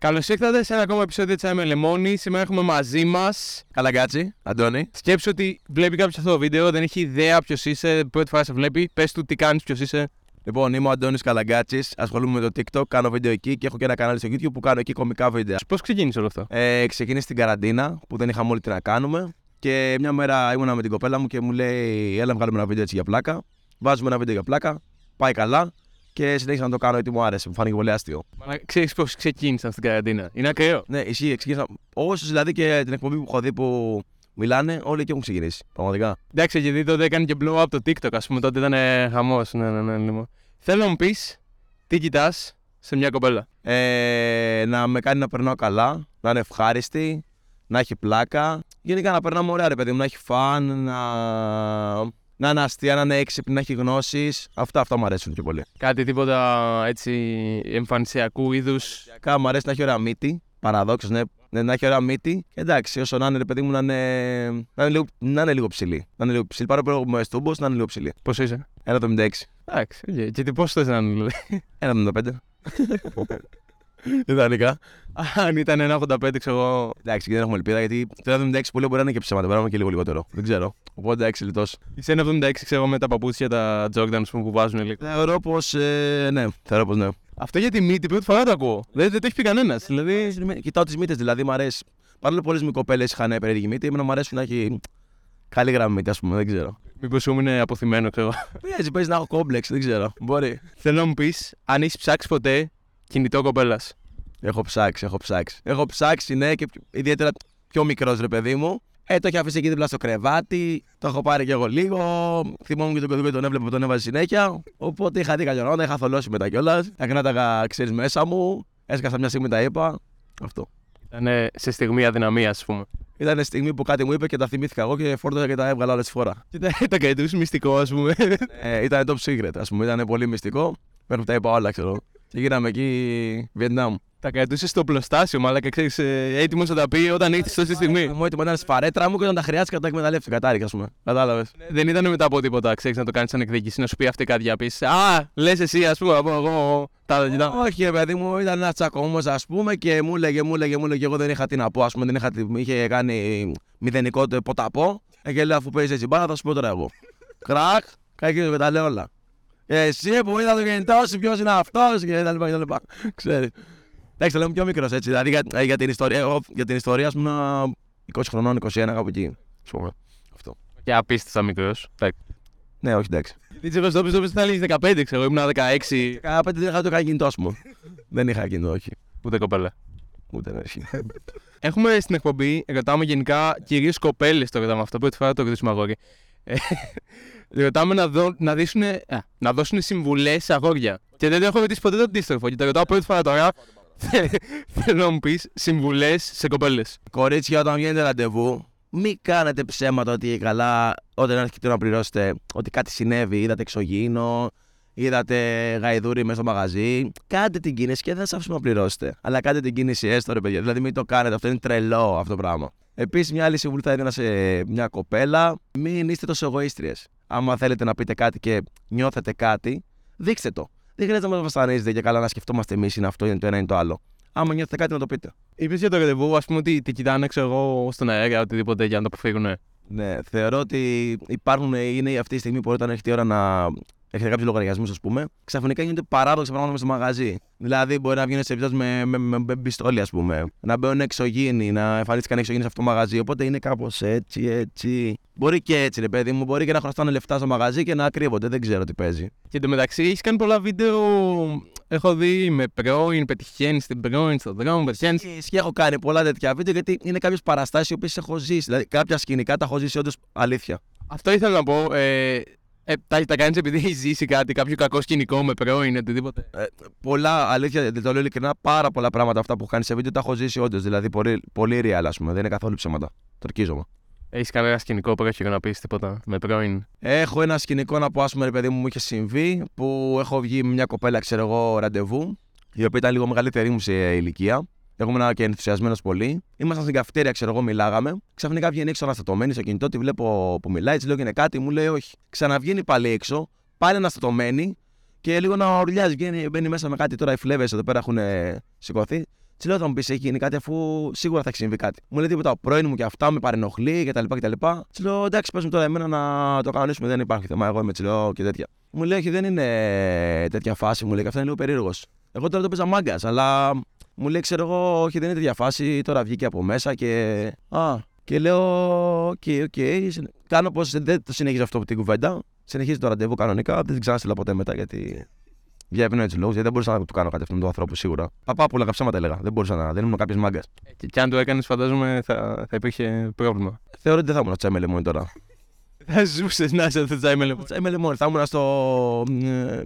Καλώς ήρθατε σε ένα ακόμα επεισόδιο της Άμε Λεμόνι. Σήμερα έχουμε μαζί μα. Καλαγκάτσι, Αντώνη. Σκέψου ότι βλέπει κάποιος αυτό το βίντεο, δεν έχει ιδέα ποιος είσαι, πρώτη φορά σε βλέπει. Πες του τι κάνεις, ποιος είσαι. Λοιπόν, είμαι ο Αντώνης Καλαγκάτσης. Ασχολούμαι με το TikTok, κάνω βίντεο εκεί και έχω και ένα κανάλι στο YouTube που κάνω εκεί κομικά βίντεο. Πώς ξεκίνησε όλο αυτό; Ε, ξεκίνησε την καραντίνα που δεν είχαμε όλοι τι να κάνουμε. Και μια μέρα ήμουνα με την κοπέλα μου και μου λέει: Έλα, βγάλουμε ένα βίντεο έτσι για πλάκα. Βάζουμε ένα βίντεο για πλάκα. Πάει καλά. Και συνέχισα να το κάνω γιατί μου άρεσε. Μου φάνηκε πολύ άστιο. Ξέρεις πώς ξεκίνησαν στην καραντίνα. Είναι ακραίο. Ναι, ισχύει. Ξεκίνησα. Όσους δηλαδή και την εκπομπή που έχω δει που μιλάνε, όλοι εκεί έχουν ξεκινήσει. Πραγματικά. Εντάξει, γιατί τότε έκανε και blow up το TikTok, ας πούμε. Τότε ήταν χαμός. Ναι, ναι, ναι, ναι. Θέλω να μου πεις τι κοιτάς σε μια κοπέλα; Ε, να με κάνει να περνάω καλά, να είναι ευχάριστη, να έχει πλάκα. Γενικά να περνάμε ωραία, ρε παιδί μου, να έχει φαν, να, να είναι αστεία, να είναι έξυπνη, να έχει γνώσεις. Αυτά, αυτά μου αρέσουν πιο πολύ. Κάτι τίποτα έτσι εμφανισιακού είδους. Κάπου μου αρέσει να έχει ωραία μύτη. Παραδόξως, ναι, ναι, να έχει ωραία μύτη. Και εντάξει, όσο να είναι, ρε παιδί μου, να είναι, να είναι, λίγο, να είναι λίγο ψηλή. Να είναι λίγο ψηλή. Πάρα πολύ μου εστούμπο, να είναι λίγο ψηλή. Πώς είσαι; 1,76. Εντάξει, okay. και τι πώς θες να είναι, δηλαδή; 1,75. Ιδανικά. Αν ήταν 1,85 ξέρω εγώ. Εντάξει, και δεν έχουμε ελπίδα γιατί το 1,76 πολύ μπορεί να είναι και ψέματα. Μπορεί να είναι και λίγο λιγότερο. Δεν ξέρω. Οπότε εντάξει, λιτός. Είσαι 1,76 ξέρω με τα παπούτσια, τα Jordan που βάζουν λίγο. Θεωρώ πως. Ε, ναι, θεωρώ πως ναι. Αυτό για τη μύτη πρώτη φορά το ακούω. Δεν, δεν το έχει πει κανένας. Δηλαδή... Κοιτάω τις μύτες, δηλαδή μου αρέσει. Παρόλο που πολλέ μου κοπέλε είχαν περίεργη μύτη, εμένα μου αρέσει να έχει καλή γραμμή μύτη, ας πούμε, δεν ξέρω. Μήπως σου είναι αποθυμένο, ξέρω. Παίζει, παίζει να έχω κόμπλεξ, δεν ξέρω. Μπορεί. Θέλω να μου πεις αν έχεις ψάξει ποτέ κινητό κοπέλας. Έχω ψάξει, έχω ψάξει. Έχω ψάξει, ναι, και ιδιαίτερα πιο μικρός ρε παιδί μου. Ε, το έχει αφήσει εκεί δίπλα στο κρεβάτι. Το έχω πάρει κι εγώ λίγο. Θυμόμουν και τον παιδί τον έβλεπε που τον έβαζε συνέχεια. Οπότε είχα δει καλή είχα θολώσει μετά κιόλας. Έκανα τα ξέρεις μέσα μου. Έσκασα μια στιγμή τα είπα. Αυτό. Ήταν σε στιγμή αδυναμίας, ας πούμε. Ήταν στιγμή που κάτι μου είπε και τα θυμήθηκα εγώ και φόρτωσα και τα έβγαλα όλες τι φορά. Και τα, τα κρατούσε μυστικό, ας πούμε. ε, ήταν top secret, ας πούμε. Ήταν πολύ μυστικό. Μέχρι που τα είπα όλα, ξέρω. Και γίναμε εκεί Βιετνάμ. Τα κρατούσες στο πλωστάσιο, μάλλον και ξέρεις, ε, έτοιμος να τα πει όταν ήρθες στη στιγμή. Μου έτοιμο ήταν σπαρέτρα μου και όταν τα χρειάστηκα τα εκμεταλλεύτηκα. Κατάρικα, ας πούμε. Κατάλαβες. Ναι, δεν ήταν μετά από τίποτα, ξέρεις να το κάνεις σαν εκδίκηση, να σου πει αυτή κάτι για πεις. Α, λες εσύ, ας πούμε, από εγώ. Τα κοιτάω. Όχι, παιδί μου, ήταν ένας τσακωμός, ας πούμε, και μου λέγε, μου λέγε, μου λέγε, εγώ δεν είχα τι να πω, ας πούμε, δεν είχα, είχε κάνει μηδενικό ποταπό. Ε, και λέω, αφού παίζεις έτσι μπάρα, θα σου πω τώρα εγώ. Κρακ, κάτι και τα λέω όλα. Εσύ που είδα το κινητό σου, ποιος είναι αυτός και τα λοιπά και τα λοιπά. Ξέρει. Εντάξει, το λέμε πιο μικρός έτσι. Δηλαδή για, για, την ιστορία, εγώ, για την ιστορία, ας πούμε, 20 χρονών, 21, κάπου εκεί. πούμε. Αυτό. Και απίστευτα μικρός. Ναι, όχι εντάξει. Τι εγώ στο πιστεύω ότι θα 15, ξέρω, ήμουν 16. 15 δεν είχα το κάνει κινητό, ας πούμε. δεν είχα κινητό, όχι. Ούτε κοπέλα. Ούτε ναι, Έχουμε στην εκπομπή, ρωτάμε γενικά κυρίως κοπέλες το ρωτάμε αυτό. Πρώτη φορά το ρωτήσουμε αγόρι. Ε, ρωτάμε να, δω, να, δίσουν, να δώσουν συμβουλές σε αγόρια. Και δεν έχω ρωτήσει ποτέ το αντίστροφο. Και το ρωτάω πρώτη φορά τώρα. Θέλω να μου πεις συμβουλές σε κοπέλες. Κορίτσια, όταν βγαίνετε ραντεβού, μην κάνετε ψέματα ότι καλά, όταν έρχεται να πληρώσετε, ότι κάτι συνέβη, είδατε εξωγήινο, είδατε γαϊδούρι μέσα στο μαγαζί. Κάντε την κίνηση και δεν σας αφήσουμε να πληρώσετε. Αλλά κάντε την κίνηση έστω, ρε παιδιά. Δηλαδή, μην το κάνετε. Αυτό είναι τρελό αυτό το πράγμα. Επίσης, μια άλλη συμβουλή θα έδινα σε μια κοπέλα. Μην είστε τόσο εγωίστριες. Άμα θέλετε να πείτε κάτι και νιώθετε κάτι, δείξτε το. Δεν χρειάζεται να μας βασανίζετε και καλά να σκεφτόμαστε εμείς είναι αυτό, είναι το ένα είναι το άλλο. Άμα νιώθετε κάτι να το πείτε. Είπε για το ραντεβού, ας πούμε ότι τη κοιτάνε ξέρω εγώ στον αέρα, οτιδήποτε για να το αποφύγουν. Ναι, θεωρώ ότι υπάρχουν, είναι αυτή τη στιγμή που όταν έχει η ώρα να έχετε κάποιους λογαριασμούς, ας πούμε, ξαφνικά γίνονται παράδοξα πράγματα στο μαγαζί. Δηλαδή, μπορεί να βγαίνεις σε επίπεδο με, με, με, με πιστόλι, ας πούμε. Να μπαίνουν εξωγήινοι, να εμφανίστηκαν εξωγήινοι σε αυτό το μαγαζί. Οπότε είναι κάπως έτσι, έτσι. Μπορεί και έτσι, ρε παιδί μου. Μπορεί και να χρωστάνε λεφτά στο μαγαζί και να κρύβονται. Δεν ξέρω τι παίζει. Και εντωμεταξύ έχεις κάνει πολλά βίντεο. Έχω δει με πρώην, πετυχαίνεις στην πρώην, στον δρόμο, πετυχαίνεις. Και έχω κάνει πολλά τέτοια βίντεο γιατί είναι κάποιες παραστάσεις που έχω ζήσει. Δηλαδή, κάποια σκηνικά τα έχω ζήσει όντως αλήθεια. Αυτό ήθελα να πω. Ε, ε, τα, τα κάνεις επειδή έχεις ζήσει κάτι, κάποιο κακό σκηνικό με πρώην, οτιδήποτε. Ε, πολλά, αλήθεια, δεν το λέω ειλικρινά, πάρα πολλά πράγματα αυτά που κάνει σε βίντεο τα έχω ζήσει όντως. Δηλαδή, πολύ, πολύ real, ας πούμε. Δεν είναι καθόλου ψέματα. Το ορκίζομαι. Έχεις κανένα σκηνικό που έχει να πεις τίποτα με πρώην; Έχω ένα σκηνικό να πω, ας πούμε, ρε παιδί μου, μου είχε συμβεί που έχω βγει με μια κοπέλα, ξέρω εγώ, ραντεβού, η οποία ήταν λίγο μεγαλύτερη μου σε ηλικία. Εγώ ήμουν και ενθουσιασμένος πολύ. Ήμασταν στην καυτέρια, ξέρω εγώ, μιλάγαμε. Ξαφνικά βγαίνει έξω αναστατωμένη στο κινητό, τη βλέπω που μιλάει, της λέω και είναι κάτι, μου λέει όχι. Ξαναβγαίνει πάλι έξω, πάλι αναστατωμένη και λίγο να ουρλιάζει. Βγαίνει, μπαίνει μέσα με κάτι τώρα οι φλέβες εδώ πέρα έχουν σηκωθεί. Της λέω θα μου πεις έχει γίνει κάτι αφού σίγουρα θα έχει συμβεί κάτι. Μου λέει τίποτα, ο πρώην μου και αυτά με παρενοχλεί κτλ. κτλ. Της λέω εντάξει, πες μου τώρα εμένα να το κανονίσουμε, δεν υπάρχει θέμα. Εγώ είμαι chill και τέτοια. Μου λέει όχι, δεν είναι τέτοια φάση, μου λέει και αυτά είναι λίγο περίεργος. Εγώ τώρα το παίζα μάγκας, αλλά μου λέει ξέρω εγώ, όχι δεν είναι τέτοια φάση, τώρα βγήκε από μέσα και. Α, και λέω, οκ, okay, οκ. Okay. Κάνω πως δεν το συνεχίζω αυτό την κουβέντα. Συνεχίζει το ραντεβού κανονικά, δεν την ξαναστείλα ποτέ μετά γιατί για ευνόητου λόγους, γιατί δεν μπορούσα να του κάνω κάτι αυτόν τον άνθρωπο σίγουρα. Παπά που λέγα ψέματα έλεγα. Δεν μπορούσα να. Δεν ήμουν κάποιο μάγκα. Και, και αν το έκανες, φαντάζομαι θα, θα υπήρχε πρόβλημα. Θεωρώ ότι δεν θα ήμουν στο τσάι με τώρα. Θα ζούσες να είσαι στο τσάι με λεμόνι. Τσάι με λεμόνι. Θα ήμουν στο,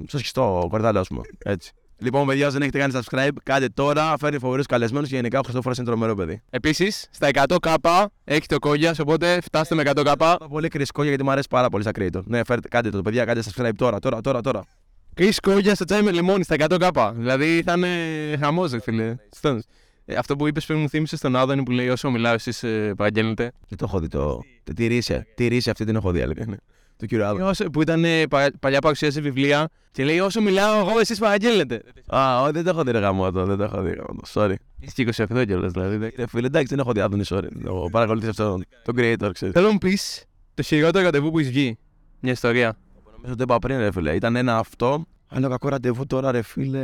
στο σχιστό κορδάλο, ας πούμε. Έτσι. Λοιπόν, παιδιά, δεν έχετε κάνει subscribe, κάντε τώρα. Φέρνει φοβερούς καλεσμένους και γενικά ο Χριστόφορο είναι τρομερό παιδί. Επίσης, στα 100k έχει το κόγια, οπότε φτάστε με 100k. Πολύ κρισκόγια γιατί μου αρέσει πάρα πολύ σαν creator. Ναι, φέρτε, κάντε το, παιδιά, κάντε subscribe τώρα, τώρα, τώρα. τώρα. Κρι κόγια στο τσάι με λεμόνι στα 100k. Δηλαδή θα είναι χαμός, φίλε. Ε, αυτό που είπες πριν μου θύμισες στον Άδωνη που λέει όσο μιλάω, εσείς ε, παραγγέλνετε. Δεν το έχω δει το. Τηρήσε. Τηρήσε αυτή την έχω δει, αλήθεια. Το κύριο Άδωνη. Όσο, που ήταν ε, παλιά παρουσίαση βιβλία και λέει όσο μιλάω εγώ, εσείς παραγγέλνετε. Α, όχι, δεν το έχω δει γαμό το. Δεν το έχω δει γαμό Sorry. Είσαι και 28 κιόλας, δηλαδή. Ε, φίλε, εντάξει, δεν έχω δει Άδωνη, sorry. Παρακολουθεί αυτό τον creator, ξέρεις. Θέλω να μου πεις το χειρότερο ραντεβού που έχεις βγει. Μια ιστορία. Νομίζω ότι είπα πριν, ρε φίλε. Ήταν ένα αυτό αλλά κακό ραντεβού τώρα, ρε φίλε.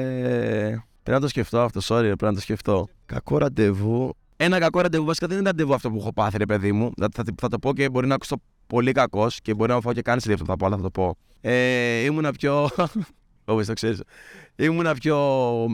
Πρέπει να το σκεφτώ αυτό, sorry, πρέπει να το σκεφτώ. Κακό ραντεβού. Ένα κακό ραντεβού, βασικά δεν είναι ραντεβού αυτό που έχω πάθει, ρε παιδί μου. Θα, θα, θα το πω και μπορεί να ακούσω πολύ κακός και μπορεί να μου φάω και κάνει αυτό που θα πω, αλλά θα το πω. Ε, ήμουνα πιο. Όπως το ξέρεις. Ήμουνα πιο.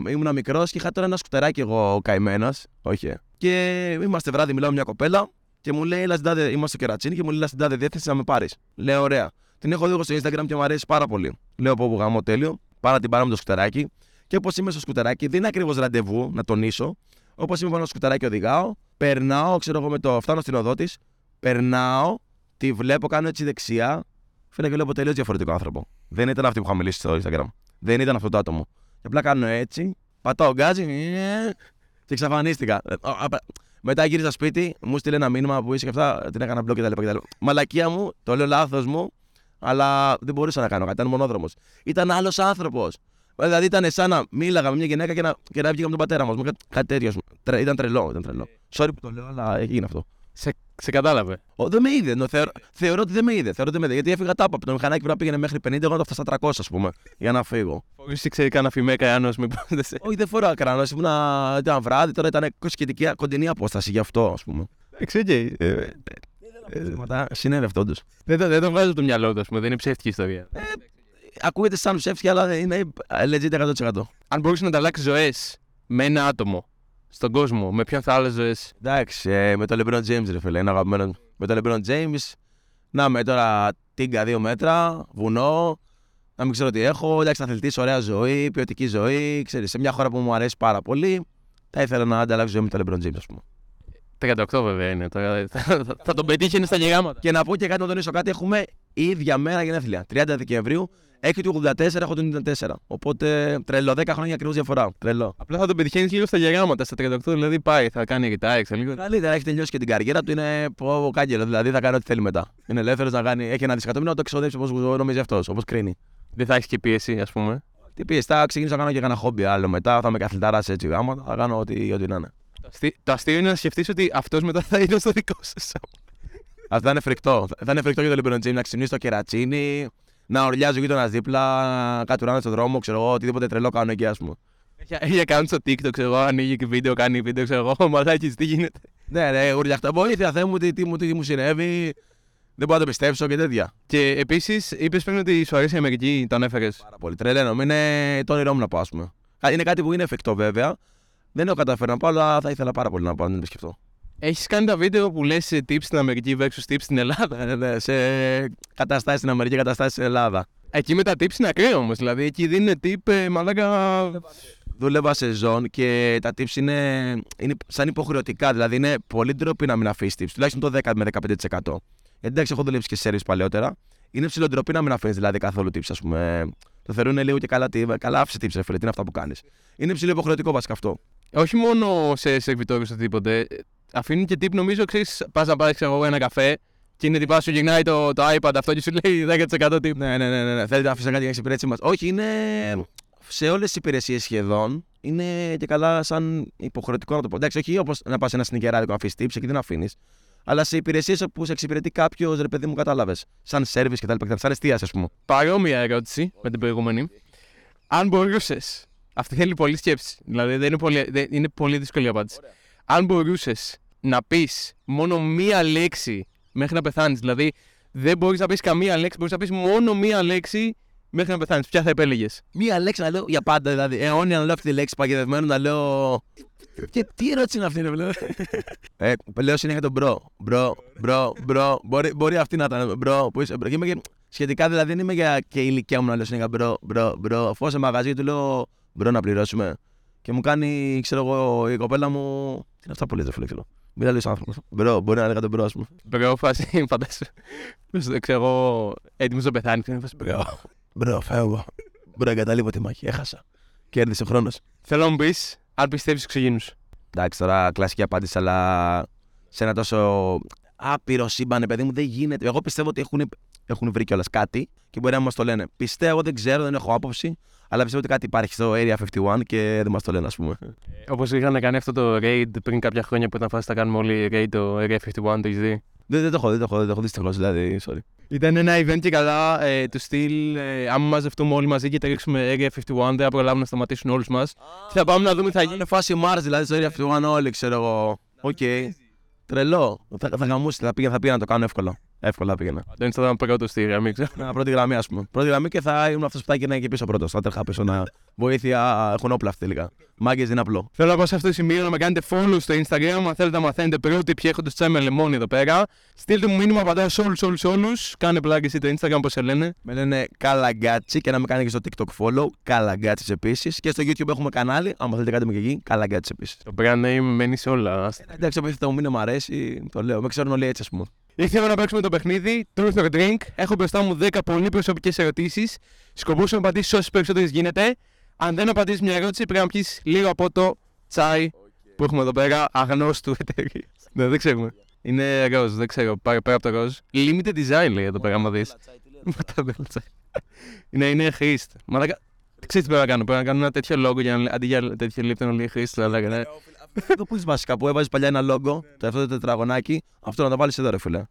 Ήμουνα μικρός και είχα τώρα ένα σκουτεράκι εγώ καημένος. Όχι. Και είμαστε βράδυ, μιλάω με μια κοπέλα και μου λέει, Είμαστε στο κερατσίνη και μου λέει, Λα την διεύθυνση να με πάρεις. Λέω, ωραία. Την έχω δει στο Instagram και μου αρέσει πάρα πολύ. Λέω, Πω, γάμο τέλειο. Πάρα την πάρω με το σκουτεράκι. Και όπως είμαι στο σκουτεράκι, δεν είναι ακριβώς ραντεβού, να τονίσω. Όπως είμαι πάνω στο σκουτεράκι, οδηγάω, περνάω, ξέρω εγώ με το. Φτάνω στην οδό της, περνάω, τη βλέπω, κάνω έτσι δεξιά. Φαίνεται και λέω τελείως διαφορετικό άνθρωπο. Δεν ήταν αυτή που είχα μιλήσει στο Instagram. Δεν ήταν αυτό το άτομο. Και απλά κάνω έτσι, πατάω γκάζι και εξαφανίστηκα. Ε, μετά γύρισα σπίτι, μου στείλε ένα μήνυμα που είσαι και αυτά, την έκανα μπλοκ κτλ. Μαλακία μου, το λέω λάθος μου, αλλά δεν μπορούσα να κάνω κάτι. Ήταν μονόδρομος. Ήταν άλλος άνθρωπος. Δηλαδή ήταν σαν να μίλαγα με μια γυναίκα και να, και να βγήκα με τον πατέρα μας. Κάτι τέτοιο. Τρε, ήταν τρελό. Ήταν τρελό. Sorry που το λέω, αλλά έγινε αυτό. Σε, σε κατάλαβε. Ο, δεν με είδε. No, θεωρώ, θεωρώ ότι δεν με είδε. Θεωρώ ότι με είδε. Γιατί έφυγα τάπα από το μηχανάκι που πήγαινε μέχρι 50, εγώ να το στα 300, ας πούμε, για να φύγω. Όχι, ξέρει κανένα φημέ, κανένα μήπως. Όχι, δεν φοράω κανένα. Ήμουν ήταν βράδυ, τώρα ήταν κοντινή απόσταση γι' αυτό, ας πούμε. Εντάξει, ε, συνέβη αυτό όντω. Δεν, δεν το βγάζω το μυαλό του, δεν είναι ψεύτικη ιστορία. Ε, ακούγεται σαν ψεύτικη, αλλά είναι legit 100%. Αν μπορούσε να ανταλλάξει ζωές με ένα άτομο στον κόσμο, με ποιον θα άλλε ζωέ. Εντάξει, ε, με τον LeBron James, ρε φίλε. Ένα αγαπημένος. Με τον LeBron James. Να με τώρα τίγκα δύο μέτρα, βουνό. Να μην ξέρω τι έχω. Εντάξει, αθλητής, ωραία ζωή, ποιοτική ζωή. Ξέρεις, σε μια χώρα που μου αρέσει πάρα πολύ, θα ήθελα να ανταλλάξω ζωή με τον LeBron James, ας πούμε. 38 βέβαια είναι. Θα, θα, θα τον πετύχει στα γεγάματα. Και να πω και κάτι να τονίσω κάτι. Έχουμε ίδια μέρα γενέθλια. 30 Δεκεμβρίου. Έχει του 84, έχω του 94. Οπότε τρελό. 10 χρόνια ακριβώς διαφορά. Τρελό. Απλά θα τον πετυχαίνεις λίγο στα γεγάματα. Στα 38 δηλαδή πάει. Θα κάνει ρητάρι, λίγο. Καλύτερα έχει τελειώσει και την καριέρα του. Είναι ο κάγκελο. Δηλαδή θα κάνει ό,τι θέλει μετά. Είναι ελεύθερος να κάνει. Έχει ένα δισεκατομμύριο να το εξοδέψει όπως νομίζει αυτός. Όπως κρίνει. Δεν θα έχεις και πίεση, ας πούμε. Τι πίεση. Θα ξεκινήσω να κάνω και ένα χόμπι άλλο μετά. Θα με καθλιτάρα έτσι γάμα. Θα κάνω ό,τι, ό,τι να είναι. Το αστείο είναι να σκεφτείς ότι αυτός μετά θα είναι στο δικός σα. Αυτό θα είναι φρικτό. Θα είναι φρικτό για τον LeBron James να ξυπνήσει το κερατσίνι, να ορλιάζει ο γείτονας δίπλα, κάτι ουράνε στον δρόμο, ξέρω εγώ, οτιδήποτε τρελό κάνω εκεί, ας πούμε. Έχει κάνει στο TikTok, ξέρω εγώ, ανοίγει και βίντεο, κάνει βίντεο, ξέρω εγώ, μαλάκι, τι γίνεται. Ναι, ναι, ουρλιαχτά. Βοήθεια, Θεέ μου, τι, τι, τι, τι μου συνέβη. Δεν μπορώ να το πιστέψω και τέτοια. Και επίσης είπες πριν ότι σου αρέσει η Αμερική, τον έφερες. Πάρα πολύ. Τρελαίνω. Είναι το όνειρό μου να πάω, πούμε. Είναι κάτι που είναι εφικτό βέβαια. Δεν έχω καταφέρει να πάω, αλλά θα ήθελα πάρα πολύ να πάω, να το σκεφτώ. Έχεις κάνει τα βίντεο που λες tips στην Αμερική versus tips στην Ελλάδα. Ναι, ναι, σε καταστάσεις στην Αμερική, καταστάσεις στην Ελλάδα. Εκεί με τα tips είναι ακραίο όμως. Δηλαδή εκεί δίνουν tip, ε, μαλάκα. Δούλευα σε ζών και τα tips είναι, είναι σαν υποχρεωτικά. Δηλαδή είναι πολύ ντροπή να μην αφήσεις tips. Τουλάχιστον το 10 με 15%. Εντάξει, έχω δουλέψει και σε service παλαιότερα. Είναι ψηλοντροπή να μην αφήνει δηλαδή καθόλου tips, ας πούμε. Το θεωρούν λίγο και καλά, καλά άφησε tips, ρε φίλε, τι είναι αυτά που κάνεις. Είναι ψηλό υποχρεωτικό βασικά αυτό. Όχι μόνο σε σερβιτόριο ή οτιδήποτε. Αφήνουν και τύπ, νομίζω, ξέρεις, πας να πάρεις ένα καφέ και είναι τυπάς σου γυρνάει το, το iPad αυτό και σου λέει 10% τύπ. Ναι, ναι, ναι, ναι. ναι. Θέλετε να αφήσει κάτι για εξυπηρέτηση μας. Όχι, είναι σε όλες τις υπηρεσίες σχεδόν είναι και καλά σαν υποχρεωτικό να το πω. Εντάξει, όχι όπως να πας σε ένα σνικεράδικο να αφήσεις tips, εκεί δεν αφήνεις. Αλλά σε υπηρεσίες που σε εξυπηρετεί κάποιος, ρε παιδί μου, κατάλαβες. Σαν service και τα λοιπά. Σαν εστίαση, ας πούμε. Παρόμοια ερώτηση με την προηγούμενη. Αν μπορούσες. Αυτή θέλει πολλή σκέψη. Δηλαδή δεν είναι πολύ, δεν, είναι πολύ δύσκολη η απάντηση. Αν μπορούσες να πεις μόνο μία λέξη μέχρι να πεθάνεις, δηλαδή δεν μπορείς να πεις καμία λέξη, μπορείς να πεις μόνο μία λέξη μέχρι να πεθάνεις. Ποια θα επέλεγες; Μία λέξη να λέω για πάντα, δηλαδή. Αιώνια να λέω αυτή τη λέξη παγιδευμένο να λέω. Και τι ερώτηση είναι αυτή, ρε βλέπει. ε, λέω συνέχεια τον bro. Bro, bro, bro. Μπορεί, μπορεί αυτή να ήταν. Bro, που είσαι. Bro. Και είμαι και, σχετικά δηλαδή δεν είμαι για και η ηλικία μου να λέω συνέχεια bro, bro, bro. Αφού σε μαγαζί του λέω bro να πληρώσουμε. Και μου κάνει, ξέρω εγώ, η κοπέλα μου. Τι είναι αυτά που λέει, φίλε, φίλο; Μην λέει άνθρωπος. Bro, μπορεί να λέγα τον bro, ας πούμε. Bro, φάση, φαντάσου. Δεν ξέρω εγώ, έτοιμος να πεθάνει. Bro, bro, φεύγω. Μπρο, εγκαταλείπω τη μάχη. Έχασα. Κέρδισε ο χρόνος. Θέλω να μου πεις αν πιστεύεις στου εξωγήνου. Εντάξει, τώρα κλασική απάντηση, αλλά σε ένα τόσο άπειρο σύμπαν, παιδί μου, δεν γίνεται. Εγώ πιστεύω ότι έχουν, έχουν βρει κιόλας κάτι και μπορεί να μας το λένε. Πιστεύω, δεν ξέρω, δεν έχω άποψη, αλλά πιστεύω ότι κάτι υπάρχει στο Area 51 και δεν μας το λένε, ας πούμε. Όπως είχαν κάνει αυτό το raid πριν κάποια χρόνια που ήταν φάση να κάνουμε όλοι raid το Area 51, το έχει δει. Δεν, δεν το έχω, δεν το έχω, δεν το έχω δυστυχώς, δηλαδή, sorry. Ήταν ένα event και καλά ε, του στυλ. Ε, άμα μαζευτούμε όλοι μαζί και τρέξουμε Area 51, δεν θα προλάβουν να σταματήσουν όλους μας. Και θα πάμε να δούμε τι θα γίνει. Είναι φάση Mars, δηλαδή στο Area 51 όλοι, ξέρω εγώ. Οκ. Τρελό. Θα, θα γαμούσε, θα πήγα, θα πήγα να το κάνω εύκολα. Εύκολα πήγαινα. Δεν θα ήταν πρώτο στη γραμμή, ξέρω. Να, πρώτη γραμμή, ας πούμε. Πρώτη γραμμή και θα ήμουν αυτός που θα έγινε και πίσω πρώτος. Θα τρέχα πίσω να βοήθεια. Έχουν όπλα αυτή τελικά. Μάγκες δεν είναι απλό. Θέλω να πάω σε αυτό το σημείο να με κάνετε follow στο Instagram. Αν θέλετε να μαθαίνετε πρώτοι ποιοι έχουν το τσάι με λεμόνι εδώ πέρα. Στείλτε μου μήνυμα, απαντάω σε όλους, όλους, όλους. Κάνε πλάκι εσύ το Instagram, πώς σε λένε. Με λένε Καλαγκάτσι και να με κάνει και στο TikTok follow. Καλαγκάτσις επίσης. Και στο YouTube έχουμε κανάλι. Αν θέλετε κάτι με και εκεί, Καλαγκάτσις επίσης. Το brand name μένει σε όλα. Εντάξει, επειδή το μήνυμα αρέσει, το λέω. Με ξέρουν όλοι έτσι, ας πούμε. Ήρθαμε να παίξουμε το παιχνίδι Truth or Drink. Έχω μπροστά μου 10 πολύ προσωπικές ερωτήσεις. Σκοπό να απαντήσεις όσες περισσότερες γίνεται. Αν δεν απαντήσεις μια ερώτηση, πρέπει να πιεις λίγο από το τσάι που έχουμε εδώ πέρα, αγνώστου εταιρεία. ναι, δεν ξέρουμε. Είναι ροζ, δεν ξέρω. Πέρα, πέρα από το ροζ. Limited design λέει εδώ πέρα, άμα δεις. είναι, είναι χρήστ. Μα δεν Ξέρεις τι πρέπει να κάνω, πρέπει να κάνω ένα τέτοιο λόγο για να, αντί για τέτοιο λίπτο να λέει χρήστ, θα λέγανε. Αυτό που είσαι βασικά, που έβαζες παλιά ένα λόγο, το αυτό το τετραγωνάκι, αυτό να το βάλεις εδώ, ρε φίλε.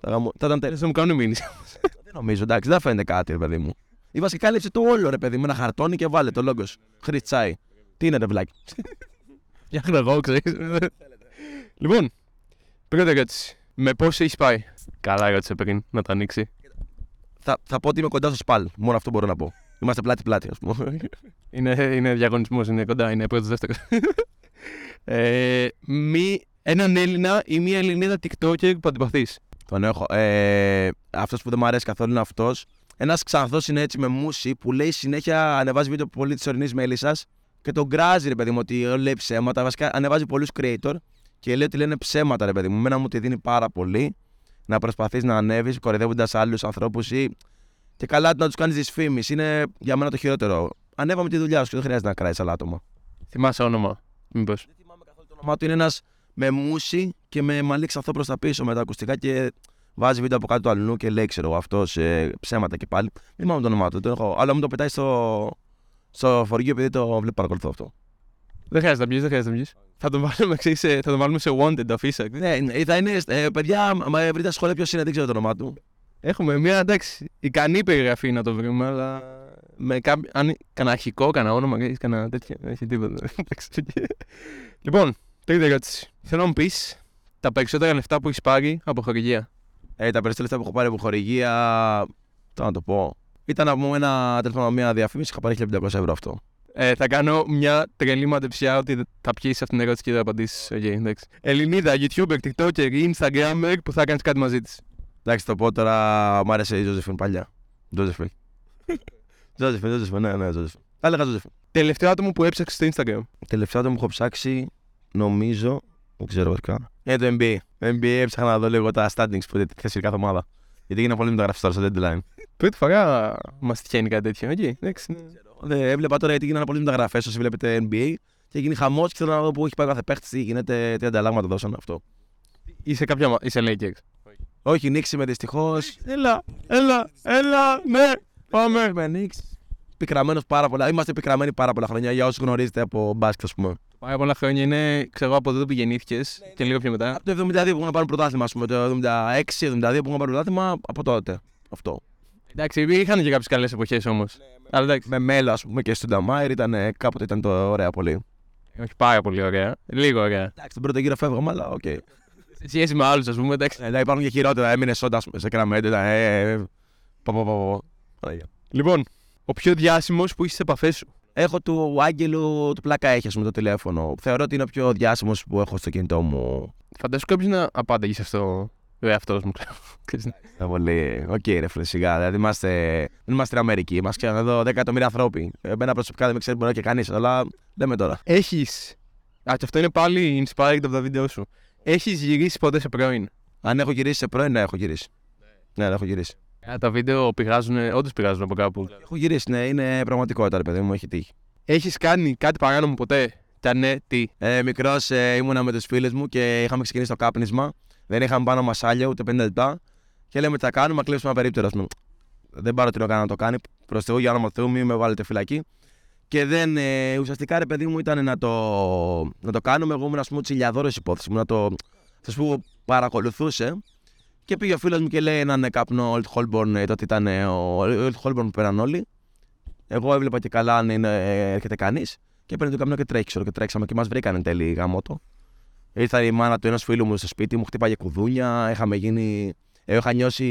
Θα ήταν τέλειο. Θα μου κάνουν μήνυση. Δεν νομίζω, εντάξει, δεν φαίνεται κάτι, ρε παιδί μου. Ή βασικά κάλυψε το όλο, ρε παιδί μου, ένα χαρτόνι και βάλε το λόγος. Χρυσάι. Τι είναι, ρε βλάκι. Για εγώ, ξέρεις. Λοιπόν, πρώτη ερώτηση. Με πόσο έχεις πάει; Καλά, ερώτησε πριν να το ανοίξει. Θα, θα πω ότι είμαι κοντά στο σπαλ. Μόνο αυτό μπορώ να πω. Είμαστε πλάτη-πλάτη, ας πούμε. είναι, είναι διαγωνισμός, είναι κοντά, είναι πρώτος δεύτερος. ε, μη, έναν Έλληνα ή μία Ελληνίδα TikToker που αντιπαθεί. Τον έχω. Ε, αυτός που δεν μου αρέσει καθόλου είναι αυτός. Ένας ξανθός είναι έτσι με μουσι που λέει συνέχεια ανεβάζει βίντεο πολύ της ορεινής μέλισσας και τον γκράζει ρε παιδί μου ότι λέει ψέματα. Βασικά ανεβάζει πολλούς creator και λέει ότι λένε ψέματα ρε παιδί μου. Μένα μου τη δίνει πάρα πολύ να προσπαθείς να ανέβεις κορυδεύοντας άλλους ανθρώπους ή και καλά να τους κάνεις δυσφήμιση. Είναι για μένα το χειρότερο. Ανέβαμε τη δουλειά σου και δεν χρειάζεται να κράζει άλλα άτομα. Θυμάσαι όνομα, μήπως. Δεν θυμάμαι καθόλου το όνομά του. Είναι ένας με μουσι και με μαλλί ξαθό προς τα πίσω με τα ακουστικά και βάζει βίντεο από κάτω του αλλού και λέει, ξέρω αυτός ε, ψέματα και πάλι. Δεν θυμάμαι το όνομά του. Το έχω, αλλά μου το πετάει στο, στο φορείο επειδή το βλέπω παρακολουθώ αυτό. Δεν χρειάζεται να πει, δεν χρειάζεται να πει. Θα τον βάλουμε, ξέρεις, θα τον βάλουμε σε wanted αφήσα. Ναι, ναι, θα είναι. Ε, παιδιά, μα βρείτε σχόλια ποιος είναι, δεν ξέρω το όνομά του. Έχουμε μια εντάξει, ικανή περιγραφή να το βρούμε, αλλά με κάποιο. Αν κανένα αρχικό, κανένα όνομα, έχει κανένα τέτοιο. Δεν έχει τίποτα. λοιπόν, τρίτη ερώτηση. Θέλω να μου πεις τα περισσότερα λεφτά που έχεις πάρει από χορηγία. Ε, τα περισσότερα λεφτά που έχω πάρει από χορηγία. Τώρα να το πω. Ήταν από ένα τέλος μια διαφήμιση, είχα πάρει 1500 ευρώ αυτό. Ε, θα κάνω μια τρελή μαντεψιά ότι θα πιέσει αυτήν την ερώτηση και θα απαντήσεις. Okay, εντάξει. Ελληνίδα, YouTuber, TikToker, Instagrammer που θα κάνεις κάτι μαζί της. Εντάξει, το πω τώρα, μου άρεσε η Ζώζεφιν παλιά. Ζώζεφιν. Ζώζεφιν, Ζώζεφιν, ναι, ναι, Ζώζεφιν. Θα έλεγα Ζώζεφιν. Τελευταίο άτομο που έψαξες στο Instagram. Τελευταίο άτομο που έχω ψάξει, νομίζω, δεν ξέρω βασικά. Είναι το NBA. Το NBA έψαχνα να δω λίγο τα standings που θέση κάθε ομάδα. Γιατί έγινε πολύ μεταγραφής τώρα στο deadline. Πρώτη φορά μας τυχαίνει κάτι τέτοιο, εκεί. Εντάξει. Δεν έβλεπα τώρα γιατί γίνανε πολλές μεταγραφές όσοι βλέπετε NBA και γίνει χαμός και θέλω να δω που έχει πάει κάθε παίχτης, τι γίνεται, τι ανταλλάγματα δώσαν αυτό. Είσαι κάποια. Είσαι Lakers. Όχι, με δυστυχώς. Έλα, έλα, έλα, ναι, πάμε. Με Νίξ. πικραμένος πάρα πολλά. Είμαστε πικραμένοι πάρα πολλά χρόνια για όσους γνωρίζετε από μπάσκετ, ας πούμε. Πάρα πολλά χρόνια είναι, ξέρω εγώ, από τότε που γεννήθηκες και λίγο πιο μετά. Από το 72 που είχαμε πάρει πρωτάθλημα, ας πούμε. Το 76-72 που είχαμε πάρει πρωτάθλημα, από τότε. Αυτό. Εντάξει, είχαν και κάποιες καλές εποχές όμως. Αλλά εντάξει, Με Melo, ας πούμε, και Stoudemire ήταν ε, κάποτε ήταν το ωραία πολύ. όχι πάρα πολύ ωραία. Λίγο ωραία. Εντάξει, τον πρώτο γύρο φεύγαμε, αλλά ok. Okay. Σε σχέση με άλλους, ας πούμε, εντάξει. Ε, υπάρχουν και χειρότερα. Ε, Minnesota ας πούμε, Sacramento. Ήταν. Ε, ε, πο, πο, πο, πο. Ωραία. Λοιπόν, ο πιο διάσημος που είσαι σε επαφές σου. Έχω του Άγγελου του Πλάκα έχει, ας πούμε, το τηλέφωνο. Θεωρώ ότι είναι ο πιο διάσημος που έχω στο κινητό μου. Φαντάσου κάποιος να απάνταγε σε αυτό ο εαυτό μου. Ξέρεις. Είναι πολύ. Οκ, ρε φίλε, σιγά. Δηλαδή είμαστε, δεν είμαστε στην Αμερική. Μα ξέρουν εδώ 10 εκατομμύρια ανθρώποι. Εμένα προσωπικά δεν με ξέρει μπορεί και κανείς, αλλά λέμε τώρα. Έχεις. Α, και αυτό είναι πάλι inspired από τα βίντεο σου. Έχεις γυρίσει ποτέ σε πρώην; Αν έχω γυρίσει σε πρώην, ναι, έχω γυρίσει. Ναι, ναι, έχω γυρίσει. Α, τα βίντεο πηγάζουν, όντως πηγάζουν από κάπου. Έχω γυρίσει, ναι, είναι πραγματικότητα, ρε παιδί μου, έχει τύχει. Έχεις κάνει κάτι παράνομο ποτέ; Και αν ναι, τι; Ε, Μικρός ε, ήμουνα με τους φίλους μου και είχαμε ξεκινήσει το κάπνισμα. Δεν είχαμε πάνω μασάλια ούτε 50 λεπτά. Και λέμε τι θα κάνουμε, να κλείσουμε ένα περίπτερο. ας πούμε. Δεν πάρω τι να κάνω να το κάνει. Προς Θεού, για όνομα του Θεού, μην με βάλετε φυλακή. Και δεν, ε, ουσιαστικά ρε παιδί μου ήταν να το, να το κάνουμε. Εγώ ήμουν ας πούμε τσιλιαδόρος υπόθεση μου, να το. Θα σου πω, παρακολουθούσε. Και πήγε ο φίλος μου και λέει έναν καπνό Old Holborn, ε, τότε ήταν ε, ο Old Holborn που πέραν όλοι. Εγώ έβλεπα και καλά αν είναι, ε, έρχεται κανείς. Και παίρνει το καπνό και τρέχει, ξέρω και τρέξαμε και μας βρήκαν εν τέλει γαμότο. Ήρθα η μάνα του ενό φίλου μου στο σπίτι μου, χτύπαγε κουδούνια. Είχαμε γίνει. Εγώ είχα νιώσει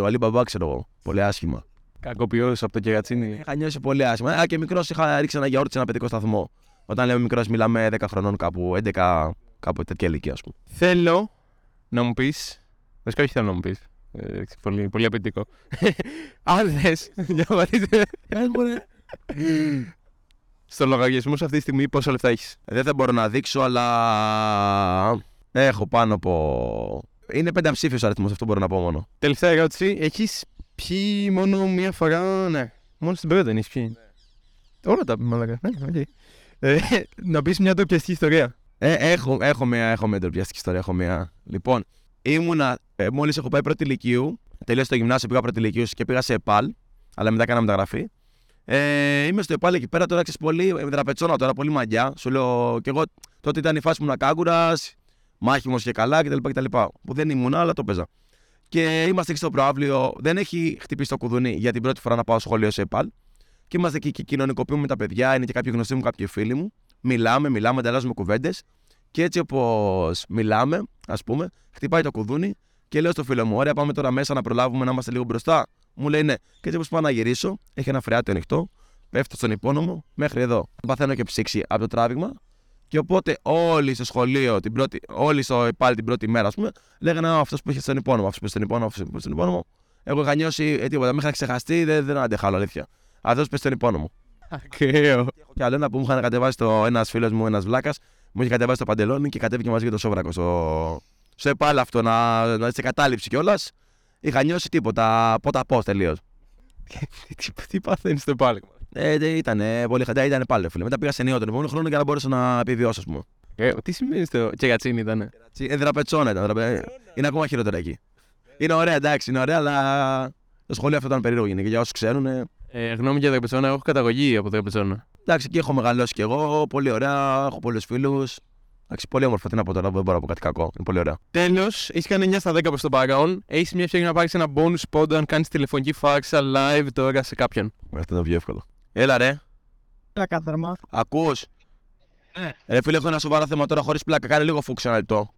ο Αλή Μπαμπά, ξέρω εγώ. Πολύ άσχημα. Κακοποιό από το κερατσίνι. Είχα νιώσει πολύ άσχημα. Α, και μικρός είχα ρίξει ένα γιαούρτι σε ένα παιδικό σταθμό. Όταν λέμε μικρός, μιλάμε 10 χρονών κάπου, 11, κάπου τέτοια ηλικία, ας πούμε. Θέλω να μου πεις. Βασικά, όχι θέλω να μου πεις. Ε, πολύ, πολύ απαιτητικό. Αν θες, διαβατήστε. Στο λογαριασμό σου αυτή τη στιγμή πόσα λεφτά έχεις; Δεν θα μπορώ να δείξω, αλλά έχω πάνω από. Είναι πενταψήφιος αριθμός, αυτό μπορώ να πω μόνο. Τελευταία ερώτηση. Έχεις πιει μόνο μία φορά. Ναι, μόνο στην πρώτη δεν έχεις πιει. Όλα τα μαλακά. Ναι, οκ. Ε, να πεις μια ντροπιαστική ιστορία. Ε, έχω, έχω μια, έχω μια ντροπιαστική ιστορία. Έχω μια. Λοιπόν, ήμουνα. Ε, Μόλις έχω πάει πρώτη λυκείου, τελείωσα το γυμνάσιο, πήγα πρώτη λυκείου και πήγα σε ΕΠΑΛ, αλλά μετά έκανα μεταγραφή. Ε, είμαι στο ΕΠΑΛ εκεί πέρα τώρα, ξέρεις πολύ. Με Δραπετσώνα τώρα, πολύ μαγκιά. Σου λέω και εγώ τότε ήταν η φάση μου να κάγκουρα, μάχιμος και καλά κτλ, κτλ. Που δεν ήμουν, αλλά το παίζα. Και είμαστε εκεί στο προάβλιο. Δεν έχει χτυπήσει το κουδούνι για την πρώτη φορά να πάω σχολείο σε ΕΠΑΛ. Και είμαστε εκεί και κοινωνικοποιούμε τα παιδιά. Είναι και κάποιοι γνωστοί μου, κάποιοι φίλοι μου. Μιλάμε, μιλάμε, ανταλλάζουμε κουβέντες. Και έτσι όπως μιλάμε, ας πούμε, χτυπάει το κουδούνι και λέω στο φίλο μου: Ωραία, πάμε τώρα μέσα να προλάβουμε να είμαστε λίγο μπροστά. Μου λέει ναι. Και έτσι όπως πάω να γυρίσω, έχει ένα φρεάτιο ανοιχτό, πέφτω στον υπόνομο μέχρι εδώ. Παθαίνω και ψήξη από το τράβηγμα. Και οπότε όλοι στο σχολείο, την πρώτη, όλοι στο πάλι την πρώτη μέρα, ας πούμε, λέγανε αυτός που είχε στον υπόνομο, αυτός που είχε στον υπόνομο, αυτός που είχε στον υπόνομο. Εγώ είχα νιώσει ε, τίποτα, με είχα ξεχαστεί, δεν, δεν αντέχα άλλο, αλήθεια. Αυτός που στον υπόνομο. Ακραίο. Και άλλο ένα που μου είχαν κατεβάσει το ένας φίλος μου, ένας βλάκας, μου είχε κατεβάσει το παντελόνι και κατέβηκε μαζί για το σόβρακο στο, στο επάλ αυτό να, να σε κατάληψη κιόλας. Είχα νιώσει τίποτα, πότα πώ τελείως. τι, τι παθαίνεις στο πάλι. Ε, ήταν πολύ χαντά, ήταν πάλι ρε φίλε. Μετά πήγα σε νέο τον επόμενο χρόνο για να μπορέσω να επιβιώσω, ας πούμε. Ε, τι σημαίνει στο κερατσίνι ήταν. Ε, δραπετσόνα ήταν. δραπε- Είναι ακόμα χειρότερα εκεί. Είναι ωραία, εντάξει, είναι ωραία, αλλά το σχολείο αυτό ήταν περίεργο γενικά. Για όσους ξέρουν, ε, Ε, γνώμη για Δραπετσόνα, έχω καταγωγή από Δραπετσόνα. εντάξει, εκεί έχω μεγαλώσει κι εγώ. Πολύ ωραία, έχω πολλούς φίλους. Εντάξει, πολύ όμορφο. Τι να πω τώρα, δεν μπορώ να πω κάτι κακό. Είναι πολύ ωραία. Τέλος, έχεις κάνει 9 στα 10 προς το παρόν. Έχεις μια ευκαιρία να πάρεις ένα bonus spot αν κάνεις τηλεφωνική φάξα live τώρα σε κάποιον. Αυτό είναι πιο εύκολο. Έλα ρε, Ένα κάθαρμα. ακούς; Ναι. Ρε φίλε, έχω ένα σοβαρό θέμα τώρα χωρίς πλάκα. Κάνε λίγο φούξ ένα λεπτό.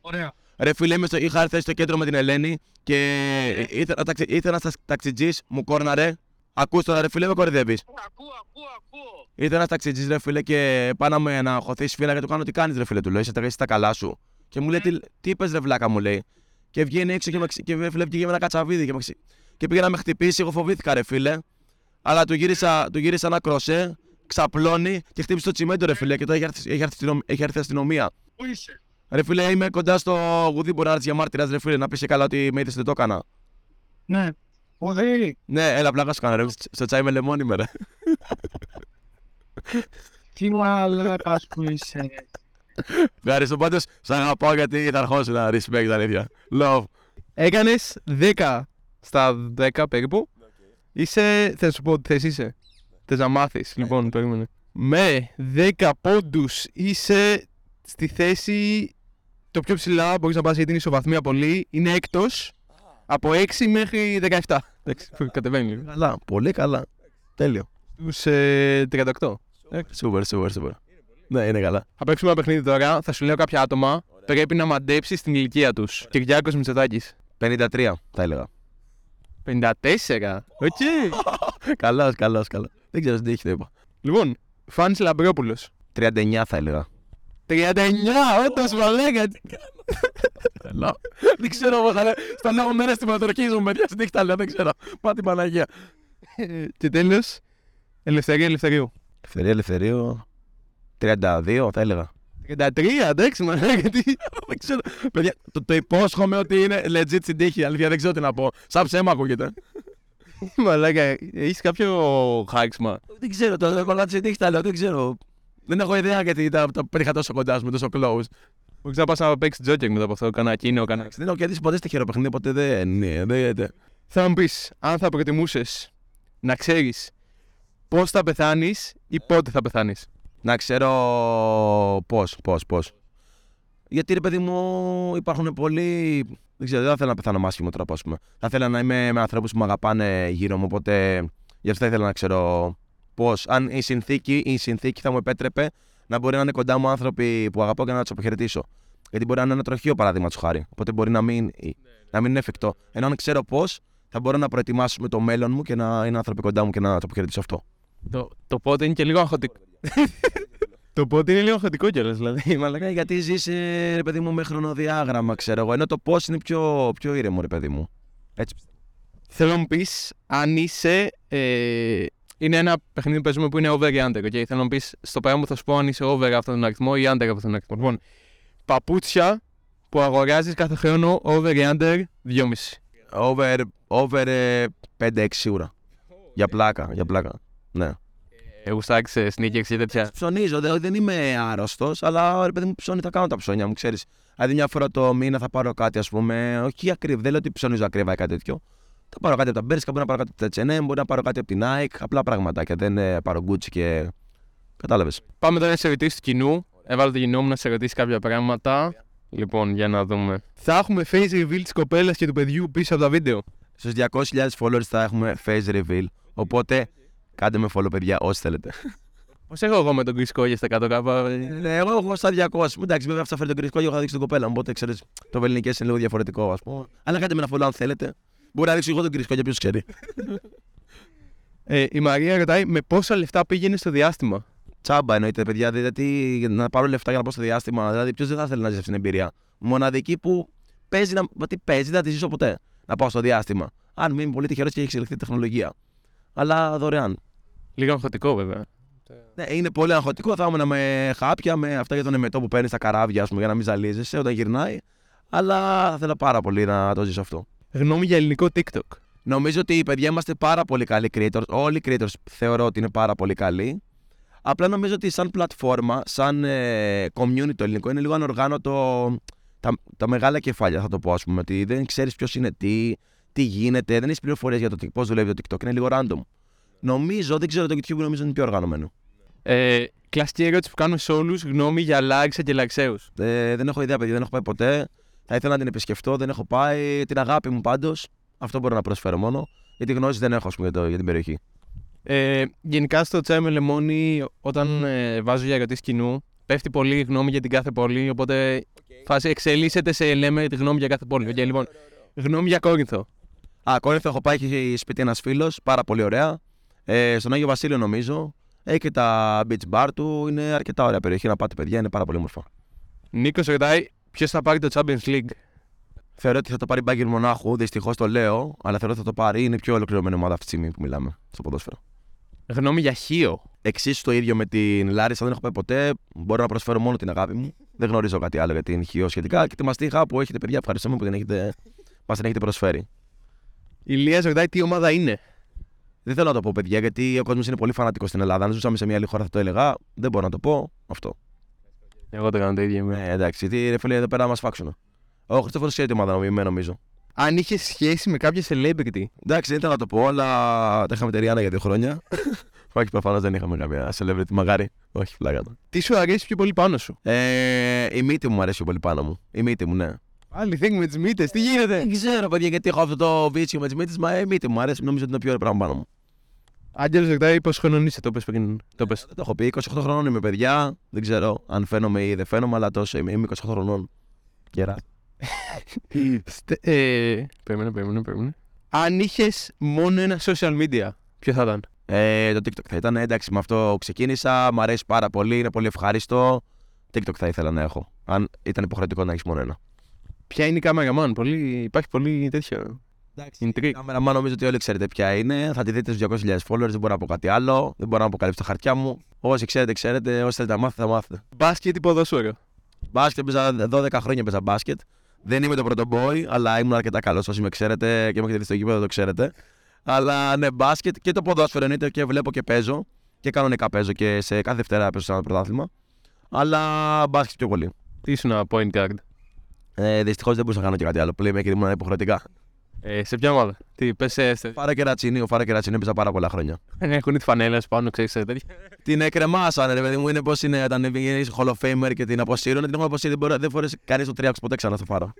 Ωραία. Ρε φίλε, είμαι στο, είχα έρθει στο κέντρο με την Ελένη και ήθελα, ταξι, ήθελα ένα ταξιτζή, μου κόρναρε. Ακούς τώρα, ρε φίλε, με κορυδεύει. Ακούω, ακούω, ακούω. Ήρθε ένα ταξιτζή, ρε φίλε, και πάνω με να χωθείς φύλλα και του κάνω τι κάνεις, ρε φίλε, του λέω. Είσαι τα τα καλά σου. Και μου λέει, τι, τι είπες, ρε βλάκα, μου λέει. Και βγαίνει έξω και, με, ξε- και ρε φίλε, βγήκε με ένα κατσαβίδι και, με, ξε- και πήγε να με χτυπήσει. Εγώ φοβήθηκα, ρε φίλε. Αλλά του γύρισα, του γύρισα ένα κροσέ, ξαπλώνει και χτύπησε το τσιμέντο, ρε φίλε. Και τώρα έχει έρθει, έχει έρθει, αστυνομ- έχει έρθει η αστυνομία. Πού είσαι; Ρε φίλε, είμαι κοντά στο γουδί, μπορεί να έρθει για μάρτυρας, ρε φίλε, να πεις και καλά ότι με είδες δεν το έκανα. Ναι. Ποδέρι. Ναι, έλα, πλάκα σου κάνω, ρε. Στο τσάι με λεμόνι, με, ρε. Τι μαλακάς που είσαι. Ευχαριστώ πάντως, σ' αγαπάω γιατί θα αρχώσουν να respect, αλήθεια. Love. Έκανες 10 στα 10 περίπου. Είσαι, θα σου πω τι θέση είσαι. Θες να μάθεις. Λοιπόν, περίμενε. Με 10 πόντους είσαι στη θέση το πιο ψηλά. Μπορείς να πας γιατί είναι ισοβαθμία πολύ. Είναι έκτος από 6 μέχρι 17. Εντάξει, κατεβαίνει λίγο. Καλά, πολύ καλά. Τέλειο. Στου ε, 38. Σούπερ, σούπερ, σούπερ. Ναι, είναι καλά. Θα παίξουμε ένα παιχνίδι τώρα. Θα σου λέω κάποια άτομα. Πρέπει να μαντέψεις την ηλικία τους. Κυριάκος Μητσοτάκης. 53 θα έλεγα. 54. Οκ. Καλός, καλός, καλός. Δεν ξέρω τι έχει το είπα. Λοιπόν, Φάνης Λαμπρόπουλος. 39 θα έλεγα. 39, όντως μαλάκα. Καλά. δεν ξέρω πώς τα λέω. Στα λέω ρε, στη μάνα μου ορκίζομαι, παιδιά. Συνέχεια τα λέω, δεν ξέρω. Μα την Παναγία. Και τέλος, Ελευθερία Ελευθερίου. Ελευθερία Ελευθερίου. 32 θα έλεγα. 33, εντάξει, μαλάκα. τι- δεν ξέρω. Παιδιά, το, το υπόσχομαι ότι είναι legit στην τύχη. Αλήθεια, δεν ξέρω τι να πω. Σαν ψέμα ακούγεται. Μαλάκα, έχεις κάποιο χάξμα. δεν ξέρω, το κολλάτι στην τύχη τα λέω. Δεν ξέρω. Δεν έχω ιδέα γιατί τα, τα πέτυχα τόσο κοντά μου, τόσο close. Μπορεί να πα να παίξει τζόκερ μετά από αυτό, κανένα κίνο, κανένα. Δεν έχω κερδίσει ποτέ στο χειροπαιχνίδι, ποτέ δεν. Ναι, δεν. δεν. Θα μου πεις, αν θα προτιμούσες να ξέρεις πώς θα πεθάνεις ή πότε θα πεθάνεις; Να ξέρω πώς, πώς, πώς. Γιατί ρε παιδί μου υπάρχουν πολλοί. Δεν ξέρω, δεν θα ήθελα να πεθάνω με άσχημο τρόπο, ας πούμε. Θα ήθελα να είμαι με ανθρώπους που με αγαπάνε γύρω μου, οπότε γι' αυτό θα ήθελα να ξέρω πώς. Αν η συνθήκη, η συνθήκη θα μου επέτρεπε να μπορεί να είναι κοντά μου άνθρωποι που αγαπώ και να τους αποχαιρετήσω. Γιατί μπορεί να είναι ένα τροχείο παράδειγμα χάρη. Οπότε μπορεί να μην, να μην είναι εφικτό. Ενώ αν ξέρω πώς, θα μπορώ να προετοιμάσω με το μέλλον μου και να είναι άνθρωποι κοντά μου και να του αποχαιρετήσω αυτό. Το, το πότε είναι και λίγο αγχωτικό. Το πότε είναι λίγο αγχωτικό κιόλας, δηλαδή. Μαλάκα. Ναι, γιατί ζεις, ρε παιδί μου, με χρονοδιάγραμμα, ξέρω εγώ. Ενώ το πώς είναι πιο, πιο ήρεμο, ρε παιδί μου. Έτσι. Θέλω να μου πεις αν είσαι. Ε, είναι ένα παιχνίδι που παίζουμε που είναι over ή under. Okay? Θέλω να μου πεις στο πράγμα που θα σου πω αν είσαι over αυτόν τον αριθμό ή under αυτόν τον αριθμό. Λοιπόν, παπούτσια που αγοράζεις κάθε χρόνο over ή under 2,5. Over, over ε, 5-6 σίγουρα. Για πλάκα, για πλάκα. Ναι. Ε, Γουστάκι σε sneakers και τέτοια. Ψωνίζω, δε- δεν είμαι άρρωστος, αλλά ρε παιδί μου, ψώνει θα κάνω τα ψώνια μου, ξέρεις. Δηλαδή, μια φορά το μήνα θα πάρω κάτι, ας πούμε. Όχι ακριβά, δεν λέω ότι ψωνίζω ακριβά ή κάτι τέτοιο. Θα πάρω κάτι από τα Μπέρσκα, μπορεί να πάρω κάτι από τα HM, μπορεί να πάρω κάτι από την Nike. Απλά πραγματάκια. Δεν ε, πάρω Gucci και. Κατάλαβες. Πάμε τώρα σε ερωτήσει του κοινού. Έβαλα το κοινό μου να σε ρωτήσει κάποια πράγματα. Λοιπόν, για να δούμε. Θα έχουμε face reveal της κοπέλας και του παιδιού πίσω από τα βίντεο. Στους 200.000 followers θα έχουμε face reveal. Οπότε κάντε με follow, παιδιά, όσοι θέλετε. Πώς έχω εγώ με τον Chris Κόγια στα κάτω κάπα. Ναι, εγώ έχω στα 200. Εντάξει, βέβαια αυτό φέρει τον κρυσκό, εγώ θα δείξω την κοπέλα μου. Οπότε ξέρεις, το βεληνικές είναι λίγο διαφορετικό, ας πούμε. Αλλά κάντε με ένα follow αν θέλετε. Μπορεί να δείξω εγώ τον κρυσκό για ποιος ξέρει. Ε, η Μαρία ρωτάει με πόσα λεφτά πήγαινε στο διάστημα; Τσάμπα εννοείται, παιδιά. Δηλαδή, να πάρω λεφτά για να πάω στο διάστημα. Δηλαδή, ποιος δεν θα θέλει να ζήσει αυτή την εμπειρία. Μοναδική που παίζει να. Μα τι παίζει, δεν θα τη ζήσω ποτέ. Να πάω στο διάστημα. Αν μην είμαι πολύ τυχερός και έχει εξελιχθεί η τεχνολογία. Αλλά δωρεάν. Λίγο αγχωτικό βέβαια. Ναι, είναι πολύ αγχωτικό. Θα ήμουν με χάπια, με αυτά για τον εμετό που παίρνει στα καράβια, ας πούμε, για να μην ζαλίζεσαι όταν γυρνάει. Αλλά θα ήθελα πάρα πολύ να το ζήσω αυτό. Γνώμη για ελληνικό TikTok. Νομίζω ότι οι παιδιά είμαστε πάρα πολύ καλοί creators. Όλοι οι creators θεωρώ ότι είναι πάρα πολύ καλοί. Απλά νομίζω ότι σαν πλατφόρμα, σαν ε, community το ελληνικό είναι λίγο ανοργάνωτο. Τα, τα μεγάλα κεφάλια θα το πω, ας πούμε. Ότι δεν ξέρεις ποιος είναι τι, τι γίνεται, δεν έχεις πληροφορίες για το πώς δουλεύει το TikTok. Είναι λίγο random. Νομίζω, δεν ξέρω το YouTube, νομίζω είναι πιο οργανωμένο. Ε, κλασική ερώτηση που κάνουμε σε όλους. Γνώμη για Λάρισα και Λαξέους. Ε, δεν έχω ιδέα, παιδιά, δεν έχω πάει ποτέ. Θα ήθελα να την επισκεφτώ, δεν έχω πάει. Την αγάπη μου πάντως. Αυτό μπορώ να προσφέρω μόνο. Γιατί γνώση δεν έχω, ας πούμε, για, το, για την περιοχή. Ε, γενικά στο τσάι με λεμόνι, όταν ε, βάζω για ερωτήσεις κοινού, πέφτει πολύ η γνώμη για την κάθε πόλη. Οπότε φάση εξελίσσεται σε λέμε τη γνώμη για κάθε πόλη. Okay, λοιπόν, γνώμη για Κόρινθο. Α, Κόρινθο έχω πάει, έχει σπίτι ένας φίλος, πάρα πολύ ωραία. Ε, στον Άγιο Βασίλειο νομίζω. Έχει και τα beach bar του. Είναι αρκετά ωραία περιοχή να πάτε, παιδιά. Είναι πάρα πολύ όμορφα. Νίκος ρωτάει ποιος θα πάρει το Champions League; Θεωρώ ότι θα το πάρει Μπάγκερ Μονάχου. Δυστυχώς το λέω, αλλά θεωρώ ότι θα το πάρει. Είναι η πιο ολοκληρωμένη ομάδα αυτή τη στιγμή που μιλάμε στο ποδόσφαιρο. Γνώμη για Χίο. Εξίσου το ίδιο με την Λάρισα, δεν έχω πάει ποτέ. Μπορώ να προσφέρω μόνο την αγάπη μου. Δεν γνωρίζω κάτι άλλο για την Χίο σχετικά. Και τη μαστίχα που έχετε, παιδιά, ευχαριστούμε που την έχετε, μας την έχετε προσφέρει. Η Λία ρωτάει τι ομάδα είναι; Δεν θέλω να το πω, παιδιά, γιατί ο κόσμος είναι πολύ φανατικός στην Ελλάδα. Αν ζούσαμε σε μια άλλη χώρα θα το έλεγα. Δεν μπορώ να το πω. Αυτό. Εγώ το κάνω το ίδιο. Ναι, εντάξει, γιατί ρε φίλε εδώ πέρα μας φάξουν. Ο Χριστόφορος ξέρει τη ομάδα νομιμέ, νομίζω. Αν είχε σχέση με κάποια celebrity. Εντάξει, δεν ήθελα να το πω, αλλά τα είχαμε τεριάνα για δύο χρόνια. Όχι, προφανώς δεν είχαμε καμία celebrity μαγάρι. Όχι, πλάκα του. Τι σου αρέσει πιο πολύ πάνω σου; Ε, η μύτη μου μου αρέσει πιο πολύ πάνω μου. Η μύτη μου, ναι. Άλλη θήκη με τις μύτες, τι γίνεται; Δεν ξέρω, παιδιά, γιατί έχω αυτό το βίτσιο με τις μύτες, μα η μύτη μου αρέσει. Νομίζω ότι είναι το πιο ωραίο πράγμα πάνω μου. Άγγελος ζεκτάει πόσο χρόνο είσαι, το πες πριν. Το πες. Δεν το έχω πει. 28 χρονών είμαι, παιδιά. Δεν ξέρω αν φαίνομαι ή δεν φαίνομαι, αλλά τόσο είμαι. Είμαι 28 χρονών. Γερά. Στε- ε, Περίμενε, περίμενε, περίμενε. Αν είχες μόνο ένα social media, ποιο θα ήταν; Ε, το TikTok θα ήταν. Εντάξει, με αυτό ξεκίνησα. Μ' αρέσει πάρα πολύ. Είναι πολύ ευχάριστο. TikTok θα ήθελα να έχω. Αν ήταν υποχρεωτικό να έχεις μόνο ένα. Ποια είναι η κάμερα man, πολύ, υπάρχει πολύ τέτοιο. Εντάξει. Intrigue. Κάμερα, μα νομίζω ότι όλοι ξέρετε ποια είναι. Θα τη δείτε στους 200.000 followers. Δεν μπορώ να πω κάτι άλλο. Δεν μπορώ να αποκαλύψω τα χαρτιά μου. Όσοι ξέρετε, ξέρετε. Όσοι θέλετε να μάθετε, θα μάθετε. Μπάσκετ ή ποδόσφαιρο. Μπάσκετ παίζα 12 χρόνια παίζα μπάσκετ. Δεν είμαι το πρώτο boy, αλλά ήμουν αρκετά καλός. Όσοι με ξέρετε και με έχετε δει στο γήπεδο, το ξέρετε. Αλλά ναι, μπάσκετ και το ποδόσφαιρο εννοείται και βλέπω και παίζω. Και κανονικά παίζω και σε κάθε Δευτέρα παίζω σε ένα πρωτάθλημα. Αλλά μπάσκετ πιο πολύ. Τι ήσουν ένα point guard. Ε, Δυστυχώς δεν μπορούσα να κάνω και κάτι άλλο. Playmaker ήμουν υποχρεωτικά. Ε, σε ποια ομάδα; Τι, πες σε. σε- Φάρα και ρατσίνη, ο Φάρα και ρατσίνη έπαιζα πάρα πολλά χρόνια. Έχουν τη φανέλα σου πάνω, ξέρεις τέτοια. Την εκρεμάσανε, ρε παιδί μου, είναι πώς είναι όταν βγαίνει Hall of Famer και την αποσύρουν. Την έχουν αποσύρει, δεν, μπορεί- δεν φορέσει κανείς το 3 ποτέ ξανά στο Φάρα.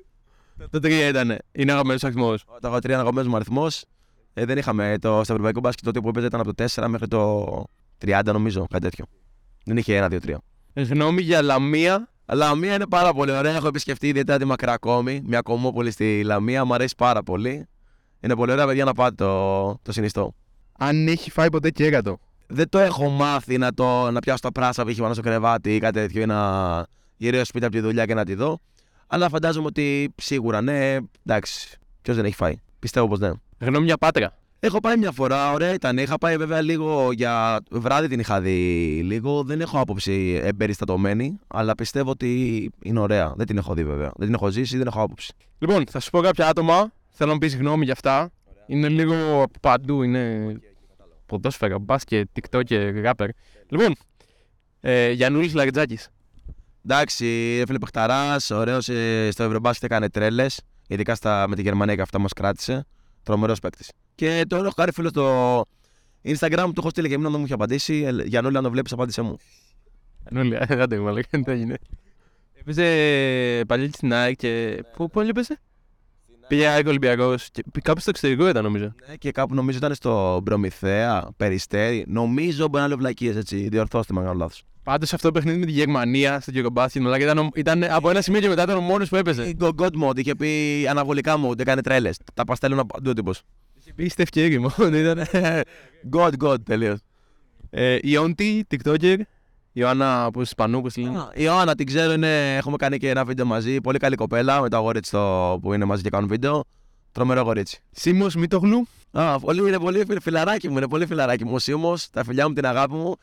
Το τρία ήταν. Είναι αγαπημένος αριθμός. Το έχω τρία αγαπημένος μου αριθμός. Ε, δεν είχαμε το στο ευρωπαϊκό μπάσκετ τότε που έπαιζε ήταν από το 4 μέχρι το 30 νομίζω, κάτι τέτοιο. Δεν είχε ένα, δύο, τρία. Γνώμη για Λαμία. Αλλά μία είναι πάρα πολύ ωραία. Έχω επισκεφτεί ιδιαίτερα τη Μακρακόμη, μια κομμόπολη στη Λαμία. Μου αρέσει πάρα πολύ. Είναι πολύ ωραία, παιδιά, να πάτε το, το συνιστό. Αν έχει φάει ποτέ κέρατο. Δεν το έχω μάθει να, το, να πιάσω τα πράσα που είχε πάνω στο κρεβάτι ή κάτι τέτοιο ή να γυρίσω σπίτι από τη δουλειά και να τη δω. Αλλά φαντάζομαι ότι σίγουρα ναι, εντάξει. Ποιος δεν έχει φάει. Πιστεύω πως ναι. Γνώμη για πάτρα. Έχω πάει μια φορά, ωραία ήταν. Είχα πάει βέβαια λίγο για βράδυ την είχα δει λίγο. Δεν έχω άποψη εμπεριστατωμένη, αλλά πιστεύω ότι είναι ωραία. Δεν την έχω δει βέβαια. Δεν την έχω ζήσει, δεν έχω άποψη. Λοιπόν, θα σου πω κάποια άτομα. Θέλω να πεις γνώμη για αυτά. Είναι λίγο από παντού. Είναι ποδόσφαιρα, μπάσκετ, TikToker, rapper. Λοιπόν, ε, Γιαννούλης Λαριτζάκη. Εντάξει, έφυγε παιχταράς, ωραίος ε, στο Ευρωμπάσκετ έκανε τρέλες. Ειδικά στα, με τη Γερμανία και αυτά μας κράτησε. Τρομερός παίκτης. Και τώρα έχω κάνει φίλο στο Instagram, του έχω στείλει και εμένα δεν μου είχε απαντήσει. Ε, Γιαννούλη, αν το βλέπεις, απάντησε μου. Γιαννούλη, δεν το ήμουν, δεν το έγινε. Έπαιζε παλιά στην ΑΕΚ και. Πού, πού έπαιζε; Πήγε ΑΕΚ Ολυμπιακός. Κάπου στο εξωτερικό ήταν νομίζω. Ναι, και κάπου νομίζω ήταν στο Προμηθέα, Περιστέρι. Νομίζω μπορεί να λέω βλακίες έτσι. Διορθώστε με αν κάνω λάθος. Πάντω αυτό το παιχνίδι με τη Γερμανία στο Γερομπάσκετ αλλά ήταν, ο- ήταν από ένα σημείο και μετά ήταν ο μόνος που έπαιζε. Η Go God Mode είχε πει αναβολικά μου ότι έκανε τρέλες. Τα παστέλνουν από παντού τύπος. Είχε πει Στεφ Κέρι μόνο. Ήταν. God God τελείως. Ε, η Όντι, TikToker. Η Ιωάννα που Ισπανού, που λένε. Η Ιωάννα την ξέρω, είναι, έχουμε κάνει και ένα βίντεο μαζί. Πολύ καλή κοπέλα με το αγόρι της στο, που είναι μαζί και κάνουν βίντεο. Τρομερό κορίτσι. Σίμως Μητογλου. Α, πολύ, είναι πολύ φιλ- φιλαράκι μου, είναι πολύ φιλαράκι μου. Ο Σίμος, τα φιλιά μου, την αγάπη μου.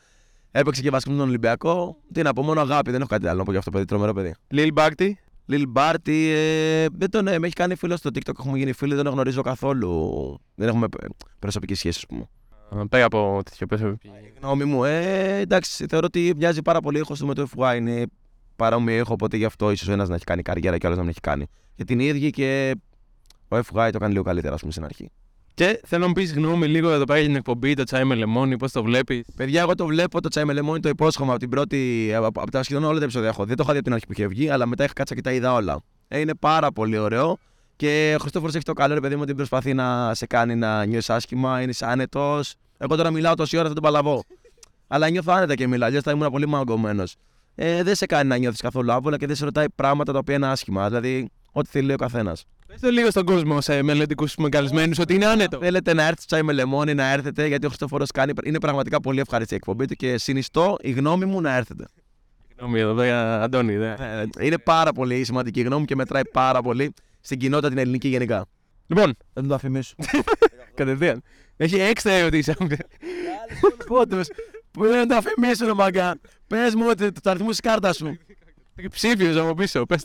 Έπαιξε και βασικό με τον Ολυμπιακό. Τι να πω, μόνο αγάπη, δεν έχω κάτι άλλο να πω για αυτό το παιδί. Τρομερό παιδί. Λίλ Μπάρτι. Λιλ Μπάρτι, ε, δεν τον ε, με έχει κάνει φίλο στο TikTok. Έχουμε γίνει φίλοι, δεν τον γνωρίζω καθόλου. Δεν έχουμε ε, προσωπική σχέση, ας πούμε. Πέρα από τέτοιο πέσο. Η γνώμη μου, ε, εντάξει, θεωρώ ότι μοιάζει πάρα πολύ ήχος του με το FY. Είναι παρόμοιο ήχο, οπότε γι' αυτό ίσως ένας να έχει κάνει καριέρα και άλλος να μην έχει κάνει. Και την ίδια και ο FY το κάνει λίγο καλύτερα, ας πούμε, στην αρχή. Και θέλω να μου πεις γνώμη λίγο εδώ πέρα για την εκπομπή, το τσάι με λεμόνι, πώς το βλέπεις; Παιδιά, εγώ το βλέπω το τσάι με λεμόνι, το υπόσχομαι από την πρώτη. Από, από τα σχεδόν όλα τα επεισόδια έχω. Δεν το είχα δει από την αρχή που είχε βγει, αλλά μετά είχα κάτσα και τα είδα όλα. Ε, είναι πάρα πολύ ωραίο. Και ο Χριστόφορος έχει το καλό, ρε παιδί μου, ότι προσπαθεί να σε κάνει να νιώσεις άσχημα, είναι άνετος. Εγώ τώρα μιλάω τόση ώρα, θα τον παλαβώ. αλλά νιώθω άνετα και μιλάω, αλλιώς θα ήμουν πολύ μαγκωμένος. Ε, δεν σε κάνει να νιώθεις καθόλου άβολα και δεν σε ρωτάει πράγματα τα οποία είναι άσχημα. Δηλαδή, ό,τι θέλει λέει ο καθένας. Πες το λίγο στον κόσμο, σε μελλοντικούς καλεσμένου, ότι είναι άνετο. Θέλετε να έρθετε στο τσάι με λεμόνι, να έρθετε, γιατί ο Χριστόφορος κάνει. Είναι πραγματικά πολύ ευχάριστη η εκπομπή του και συνιστώ η γνώμη μου να έρθετε. Γνώμη εδώ πέρα, Αντώνη. Δε. Ε, Είναι πάρα πολύ σημαντική η γνώμη μου και μετράει πάρα πολύ στην κοινότητα την ελληνική γενικά. Λοιπόν, Δεν το αφημίσω. κατευθείαν. Έχει έξτρα ερωτήσεις. Πότε που δεν το αφημίσω, ρε μαγκά. Πες μου ότι το αριθμό της κάρτας σου. Ψήφιος από πίσω, πες.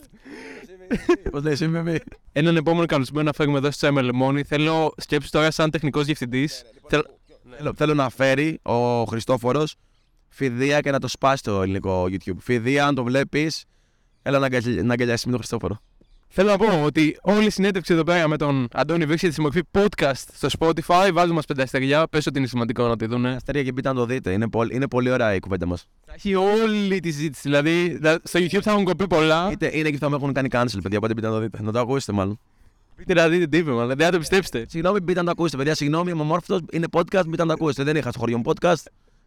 Πώς λέει, είμαι μη. Έναν επόμενο καλεσμένο να φέρουμε εδώ στο Τσάι με λεμόνι. Θέλω σκέψη τώρα σαν τεχνικός διευθυντής. Θέλω, θέλω να φέρει ο Χριστόφορος φιδεία και να το σπάσει το ελληνικό YouTube. Φιδεία, αν το βλέπεις, έλα να, αγκαλ- να αγκαλιάσει με τον Χριστόφορο. Θέλω να πω ότι όλη η συνέντευξη εδώ πέρα με τον Αντώνη βρίσκεται στη μορφή podcast στο Spotify. Βάζουμε μας πέντε αστεριά. Πες ότι είναι σημαντικό να τη δουν. Αστέρια και μπείτε να το δείτε. Είναι, πολύ- είναι πολύ ωραία η κουβέντα μας. Θα έχει όλη τη συζήτηση. Δηλαδή, δα- στο YouTube θα έχουν κοπεί πολλά. Είτε είναι και θα με έχουν κάνει cancel, παιδιά. Οπότε μπείτε να το δείτε. Να το ακούσετε, μάλλον. Πείτε να δείτε τι είπε, μάλλον. Δεν θα το πιστέψετε. Συγγνώμη, μπείτε να το ακούσετε, παιδιά. Συγγνώμη, είμαι ομόρφωτο. Είναι podcast, μπείτε να το ακούσετε. Δεν είχα στο χωριό μου podcast.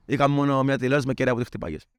Είχα μόνο μια τηλεόραση με κεραία που τη χτυπάγες.